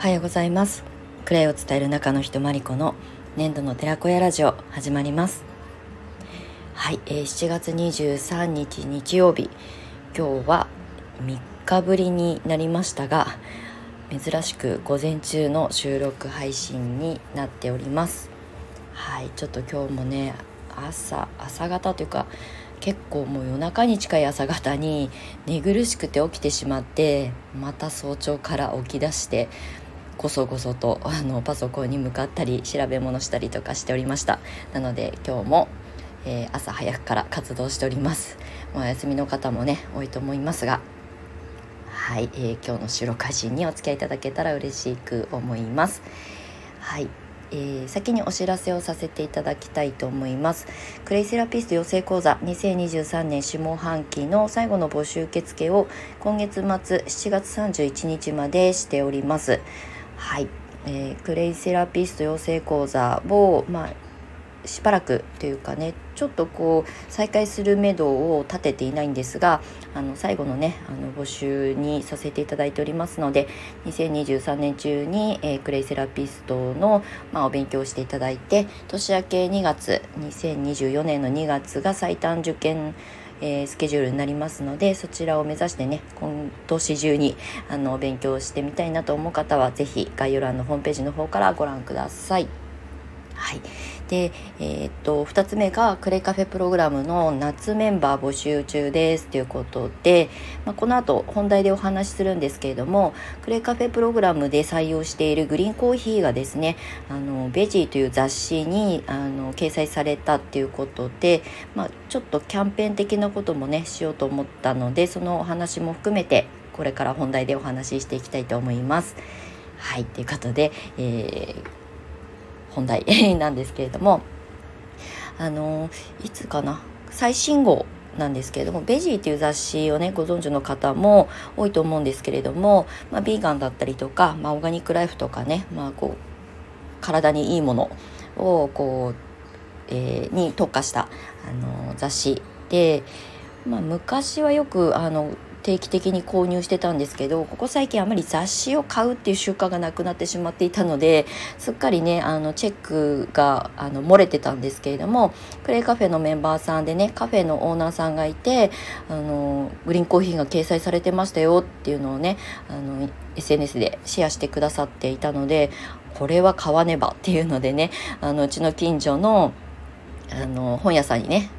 おはようございます。クレイを伝える中の人マリコの年度の寺子屋ラジオ始まります。はい、えー、7月23日日曜日。今日は3日ぶりになりましたが珍しく午前中の収録配信になっております。はいちょっと今日もね朝朝方というか結構もう夜中に近い朝方に寝苦しくて起きてしまってまた早朝から起き出してこそこそとあのパソコンに向かったり調べ物したりとかしておりました。なので今日も、えー、朝早くから活動しております。お休みの方もね多いと思いますが。はい、えー、今日の収録配信にお付き合いいただけたら嬉しく思います。はいえー、先にお知らせをさせていただきたいと思います。クレイセラピスト養成講座2023年下半期の最後の募集受付を今月末7月31日までしております。はい、えー、クレイセラピスト養成講座を、まあ、しばらくというかねちょっとこう再開するめどを立てていないんですがあの最後のねあの募集にさせていただいておりますので2023年中に、えー、クレイセラピストの、まあ、お勉強していただいて年明け2月2024年の2月が最短受験えー、スケジュールになりますのでそちらを目指してね今年中にあの勉強してみたいなと思う方は是非概要欄のホームページの方からご覧ください。はい、で、えー、っと2つ目がクレカフェプログラムの夏メンバー募集中ですということで、まあ、この後本題でお話しするんですけれどもクレカフェプログラムで採用しているグリーンコーヒーがですねあのベジーという雑誌にあの掲載されたっていうことで、まあ、ちょっとキャンペーン的なこともねしようと思ったのでそのお話も含めてこれから本題でお話ししていきたいと思います。はい、ということで、えー本題なんですけれどもあのいつかな最新号なんですけれども「ベジー」という雑誌をねご存知の方も多いと思うんですけれども、まあ、ビーガンだったりとか、まあ、オーガニックライフとかね、まあ、こう体にいいものをこう、えー、に特化したあの雑誌で、まあ、昔はよくあの定期的に購入してたんですけどここ最近あまり雑誌を買うっていう習慣がなくなってしまっていたのですっかりねあのチェックがあの漏れてたんですけれどもクレイカフェのメンバーさんでねカフェのオーナーさんがいてあのグリーンコーヒーが掲載されてましたよっていうのをねあの SNS でシェアしてくださっていたのでこれは買わねばっていうのでねあのうちの近所のあの本屋さんにね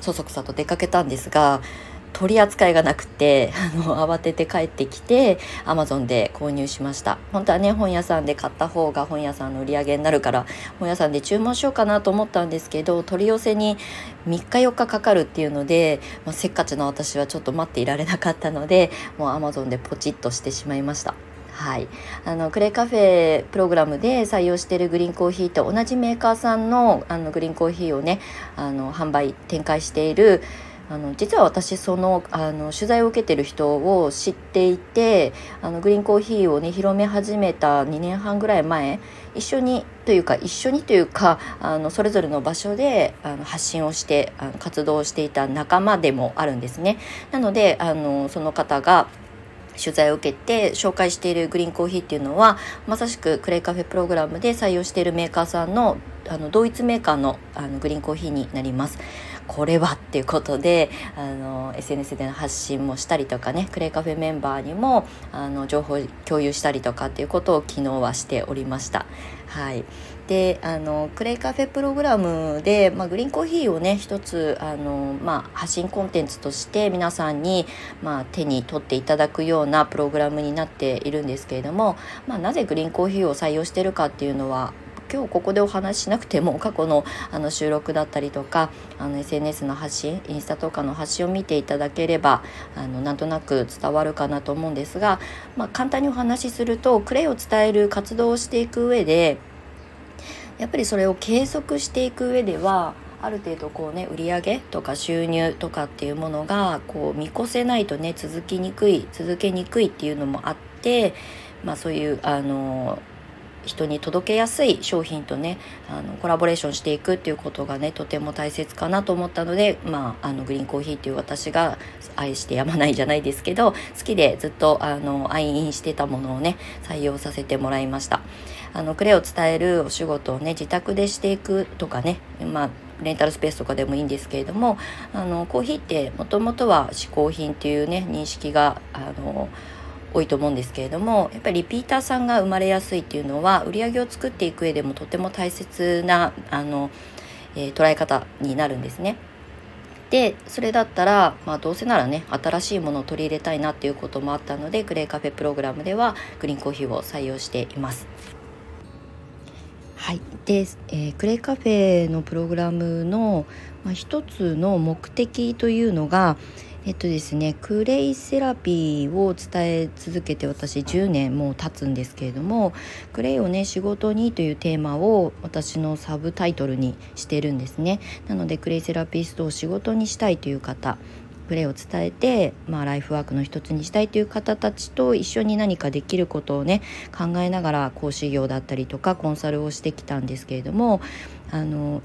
そそくさと出かけたんですが取り扱いがなくてあの慌てて帰ってきて Amazon で購入しました本当はね本屋さんで買った方が本屋さんの売り上げになるから本屋さんで注文しようかなと思ったんですけど取り寄せに3日4日かかるっていうので、まあ、せっかちの私はちょっと待っていられなかったのでもう Amazon でポチッとしてしまいました。はい、あのクレイカフェプログラムで採用しているグリーンコーヒーと同じメーカーさんのあのグリーンコーヒーをねあの販売展開しているあの実は私そのあの取材を受けてる人を知っていてあのグリーンコーヒーをね広め始めた2年半ぐらい前一緒にというか一緒にというかあのそれぞれの場所であの発信をしてあの活動していた仲間でもあるんですね。なのであのその方が取材を受けて紹介しているグリーンコーヒーっていうのはまさしくクレイカフェプログラムで採用しているメーカーさんのあの同一メーカーのあのグリーンコーヒーになります。これはっていうことであの SNS での発信もしたりとかねクレイカフェメンバーにもあの情報共有したりとかっていうことを昨日はしておりました。はい、であのクレイカフェプログラムで、まあ、グリーンコーヒーをね一つあの、まあ、発信コンテンツとして皆さんに、まあ、手に取っていただくようなプログラムになっているんですけれども、まあ、なぜグリーンコーヒーを採用してるかっていうのは今日ここでお話ししなくても過去のあの収録だったりとかあの SNS の発信インスタとかの発信を見ていただければあのなんとなく伝わるかなと思うんですが、まあ、簡単にお話しするとクレイを伝える活動をしていく上でやっぱりそれを継続していく上ではある程度こうね売り上げとか収入とかっていうものがこう見越せないとね続きにくい続けにくいっていうのもあってまあそういうあの人に届けやすい商品とねあのコラボレーションしていくっていうことがねとても大切かなと思ったので、まあ、あのグリーンコーヒーっていう私が愛してやまないじゃないですけど好きでずっとあの愛飲してたものをね採用させてもらいました。あのクレを伝えるお仕事をね自宅でしていくとかね、まあ、レンタルスペースとかでもいいんですけれどもあのコーヒーってもともとは嗜好品っていうね認識があの多いと思うんですけれどもやっぱりリピーターさんが生まれやすいっていうのは売り上げを作っていく上でもとても大切なあの、えー、捉え方になるんですね。でそれだったら、まあ、どうせならね新しいものを取り入れたいなっていうこともあったのでグレーカフェプログラムではグリーンコーヒーを採用しています。はい、で、えー、クレイカフェのプログラムの、まあ、一つの目的というのがえっとですねクレイセラピーを伝え続けて私10年もう経つんですけれどもクレイをね仕事にというテーマを私のサブタイトルにしてるんですね。なのでクレイセラピストを仕事にしたいという方プレーを伝えて、まあ、ライフワークの一つにしたいという方たちと一緒に何かできることをね考えながら講師業だったりとかコンサルをしてきたんですけれどもあの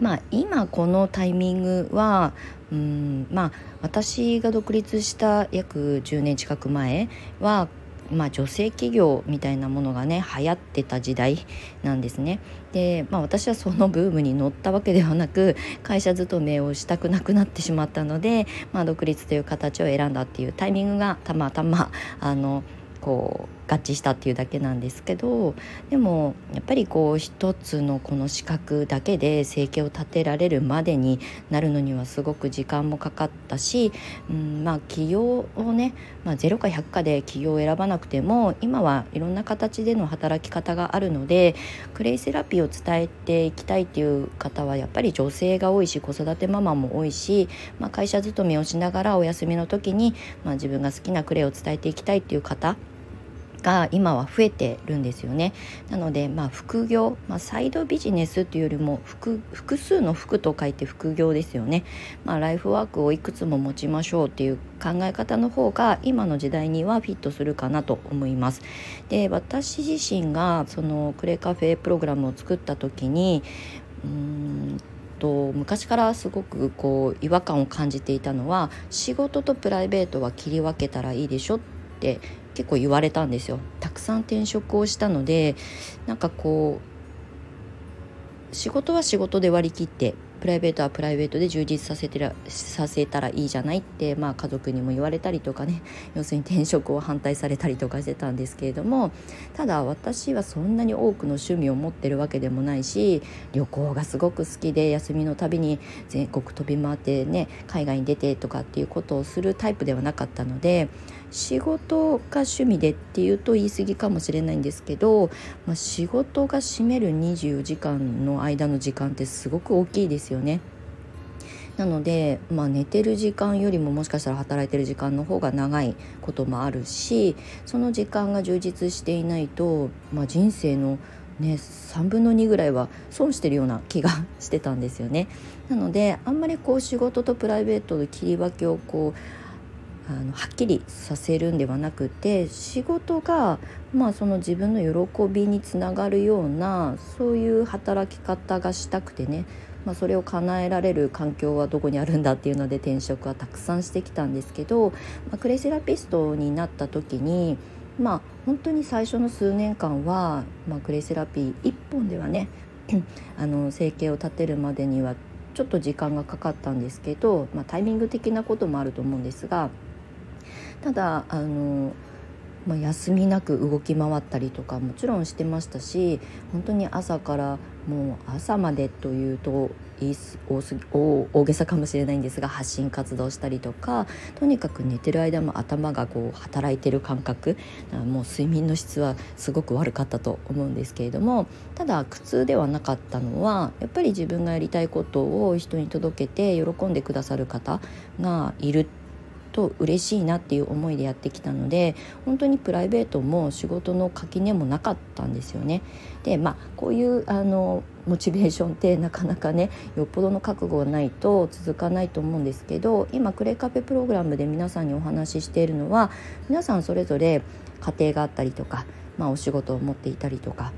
まあ今このタイミングはうんまあ私が独立した約10年近く前はまあ、女性企業みたいなものがね流行ってた時代なんですね。で、まあ、私はそのブームに乗ったわけではなく会社勤めをしたくなくなってしまったので、まあ、独立という形を選んだっていうタイミングがたまたまあのこう合致したっていうだけなんですけどでもやっぱりこう一つのこの資格だけで生計を立てられるまでになるのにはすごく時間もかかったし、うん、まあ起業をね、まあ、0か100かで起業を選ばなくても今はいろんな形での働き方があるのでクレイセラピーを伝えていきたいっていう方はやっぱり女性が多いし子育てママも多いし、まあ、会社勤めをしながらお休みの時に、まあ、自分が好きなクレイを伝えていきたいっていう方が今は増えてるんですよね。なのでまあ副業、まあ、サイドビジネスというよりも複複数の服と書いて副業ですよね、まあ、ライフワークをいくつも持ちましょうっていう考え方の方が今の時代にはフィットするかなと思います。で私自身がそのクレカフェプログラムを作った時にうんと昔からすごくこう違和感を感じていたのは仕事とプライベートは切り分けたらいいでしょって結構言われたんですよ。たくさん転職をしたのでなんかこう仕事は仕事で割り切ってプライベートはプライベートで充実させてらさせたらいいじゃないって、まあ、家族にも言われたりとかね 要するに転職を反対されたりとかしてたんですけれどもただ私はそんなに多くの趣味を持ってるわけでもないし旅行がすごく好きで休みのたびに全国飛び回ってね海外に出てとかっていうことをするタイプではなかったので仕事が趣味でっていうと言い過ぎかもしれないんですけど、まあ、仕事が占める24時間の間の時間ってすごく大きいですよね。なので、まあ、寝てる時間よりももしかしたら働いてる時間の方が長いこともあるしその時間が充実していないと、まあ、人生のね、3分の2ぐらいは損してるような気がしてたんですよね。なのであんまりこう仕事とプライベートの切り分けをこうあのはっきりさせるんではなくて仕事が、まあ、その自分の喜びにつながるようなそういう働き方がしたくてね、まあ、それを叶えられる環境はどこにあるんだっていうので転職はたくさんしてきたんですけど、まあ、クレイセラピストになった時にまあ本当に最初の数年間は、まあ、クレイセラピー1本ではね あの生計を立てるまでにはちょっと時間がかかったんですけど、まあ、タイミング的なこともあると思うんですがただあの、まあ、休みなく動き回ったりとかもちろんしてましたし本当に朝からもう朝までというと大すぎ大大げさかもしれないんですが発信活動したりとかとにかく寝てる間も頭がこう働いてる感覚もう睡眠の質はすごく悪かったと思うんですけれどもただ苦痛ではなかったのはやっぱり自分がやりたいことを人に届けて喜んでくださる方がいると嬉しいなっていう思いでやってきたので本当にプライベートも仕事の垣根もなかったんですよね。でまあこういうあのモチベーションってなかなかねよっぽどの覚悟がないと続かないと思うんですけど今クレカフェプログラムで皆さんにお話ししているのは皆さんそれぞれ家庭があったりとかまあ、お仕事を持っていたりとか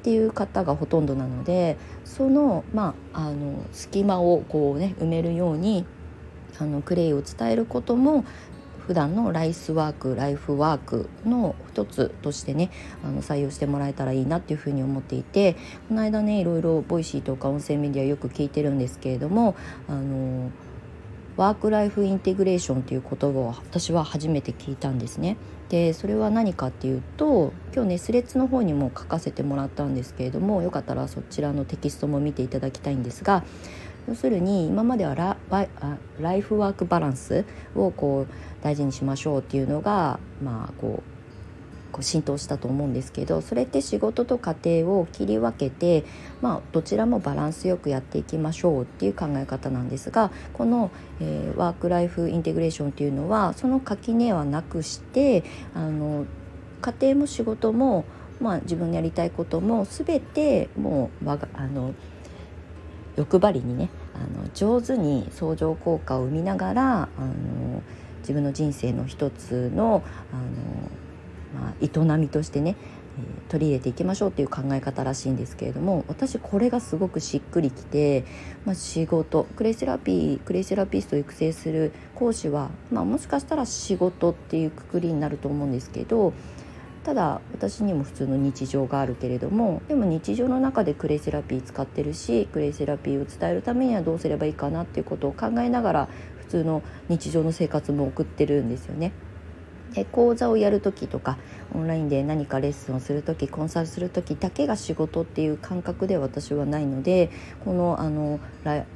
っていう方がほとんどなのでその,、まあ、あの隙間をこうね埋めるようにあのクレイを伝えることも普段のライスワークライフワークの一つとしてねあの採用してもらえたらいいなっていうふうに思っていてこの間ねいろいろボイシーとか音声メディアよく聞いてるんですけれどもあのワークライフインテグレーションっていう言葉を私は初めて聞いたんですね。でそれは何かっていうと今日ねスレッズの方にも書かせてもらったんですけれどもよかったらそちらのテキストも見ていただきたいんですが要するに今まではラライフワークバランスをこう大事にしましょうっていうのがまあこうこう浸透したと思うんですけどそれって仕事と家庭を切り分けて、まあ、どちらもバランスよくやっていきましょうっていう考え方なんですがこの、えー、ワーク・ライフ・インテグレーションっていうのはその垣根はなくしてあの家庭も仕事も、まあ、自分のやりたいことも全てもうあの欲張りにねあの上手に相乗効果を生みながらあの自分の人生の一つのあのまあ、営みとしてね、取り入れていきましょうっていう考え方らしいんですけれども私これがすごくしっくりきて、まあ、仕事クレイセラピークレイセラピストを育成する講師は、まあ、もしかしたら仕事っていうくくりになると思うんですけどただ私にも普通の日常があるけれどもでも日常の中でクレイセラピー使ってるしクレイセラピーを伝えるためにはどうすればいいかなっていうことを考えながら普通の日常の生活も送ってるんですよね。で講座をやる時とかオンラインで何かレッスンをする時コンサルする時だけが仕事っていう感覚で私はないのでこのあの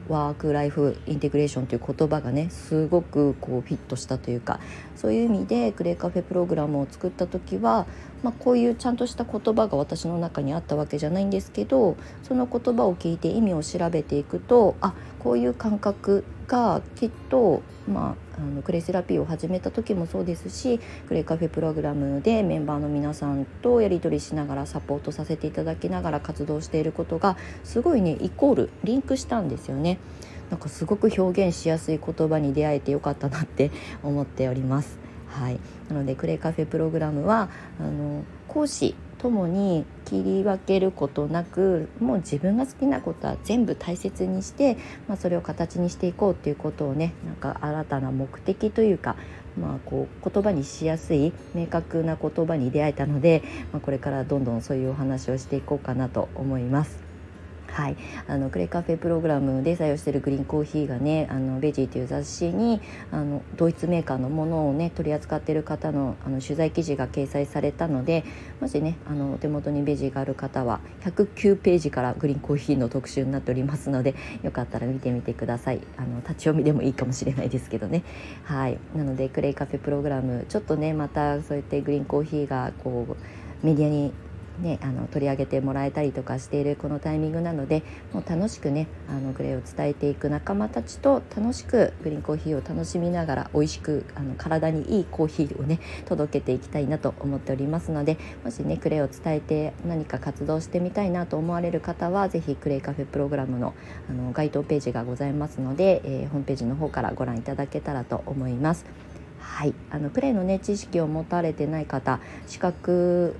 ワーク・ライフ・インテグレーションという言葉がねすごくこうフィットしたというかそういう意味でクレイカフェプログラムを作った時は、まあ、こういうちゃんとした言葉が私の中にあったわけじゃないんですけどその言葉を聞いて意味を調べていくとあこういう感覚がきっと、まあ、あのクレイセラピーを始めた時もそうですしクレイカフェプログラムでメンバーの皆さんとやり取りしながらサポートさせていただきながら活動していることがすごいねイコールリンクしたんですよね。なんかすごく表現しやすい言葉に出会えてよかったなって思っております。はい、なのでクレイカフェプログラムはあの講師ともに切り分けることなくもう自分が好きなことは全部大切にして、まあ、それを形にしていこうっていうことをねなんか新たな目的というか、まあ、こう言葉にしやすい明確な言葉に出会えたので、まあ、これからどんどんそういうお話をしていこうかなと思います。はい、あのクレイカフェプログラムで採用しているグリーンコーヒーがねあのベジーという雑誌にあのドイツメーカーのものをね取り扱っている方のあの取材記事が掲載されたのでもしねあのお手元にベジーがある方は109ページからグリーンコーヒーの特集になっておりますのでよかったら見てみてください。あの立ち読みでもいいかもしれないですけどね。はい。なのでクレイカフェプログラムちょっとねまたそうやってグリーンコーヒーがこうメディアにね、あの取り上げてもらえたりとかしているこのタイミングなのでもう楽しくねあのグレーを伝えていく仲間たちと楽しくグリーンコーヒーを楽しみながら美味しくあの体にいいコーヒーをね届けていきたいなと思っておりますのでもしねクレイを伝えて何か活動してみたいなと思われる方は是非クレイカフェプログラムのあの該当ページがございますので、えー、ホームページの方からご覧いただけたらと思います。はい、あのクレイのね知識を持たれてない方資格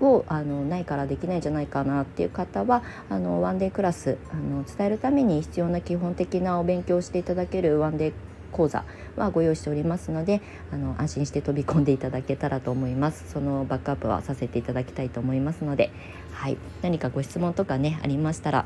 をあのないからできないんじゃないかなっていう方はあのワンデークラスあの伝えるために必要な基本的なお勉強をしていただけるワンデー講座はご用意しておりますのであの安心して飛び込んでいただけたらと思います。そのバックアップはさせていただきたいと思いますので、はい、何かご質問とかねありましたら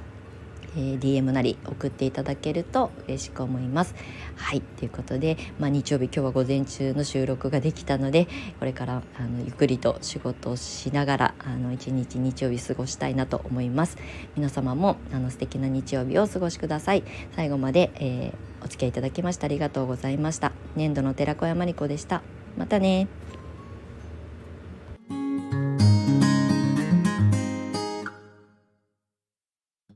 えー、DM なり送っていただけると嬉しく思います。はいということで、まあ、日曜日今日は午前中の収録ができたのでこれからあのゆっくりと仕事をしながらあの一日日曜日過ごしたいなと思います。皆様もあの素敵な日曜日をお過ごしください。最後まで、えー、お付き合いいただきましてありがとうございました。年度の寺子山理子でした。またね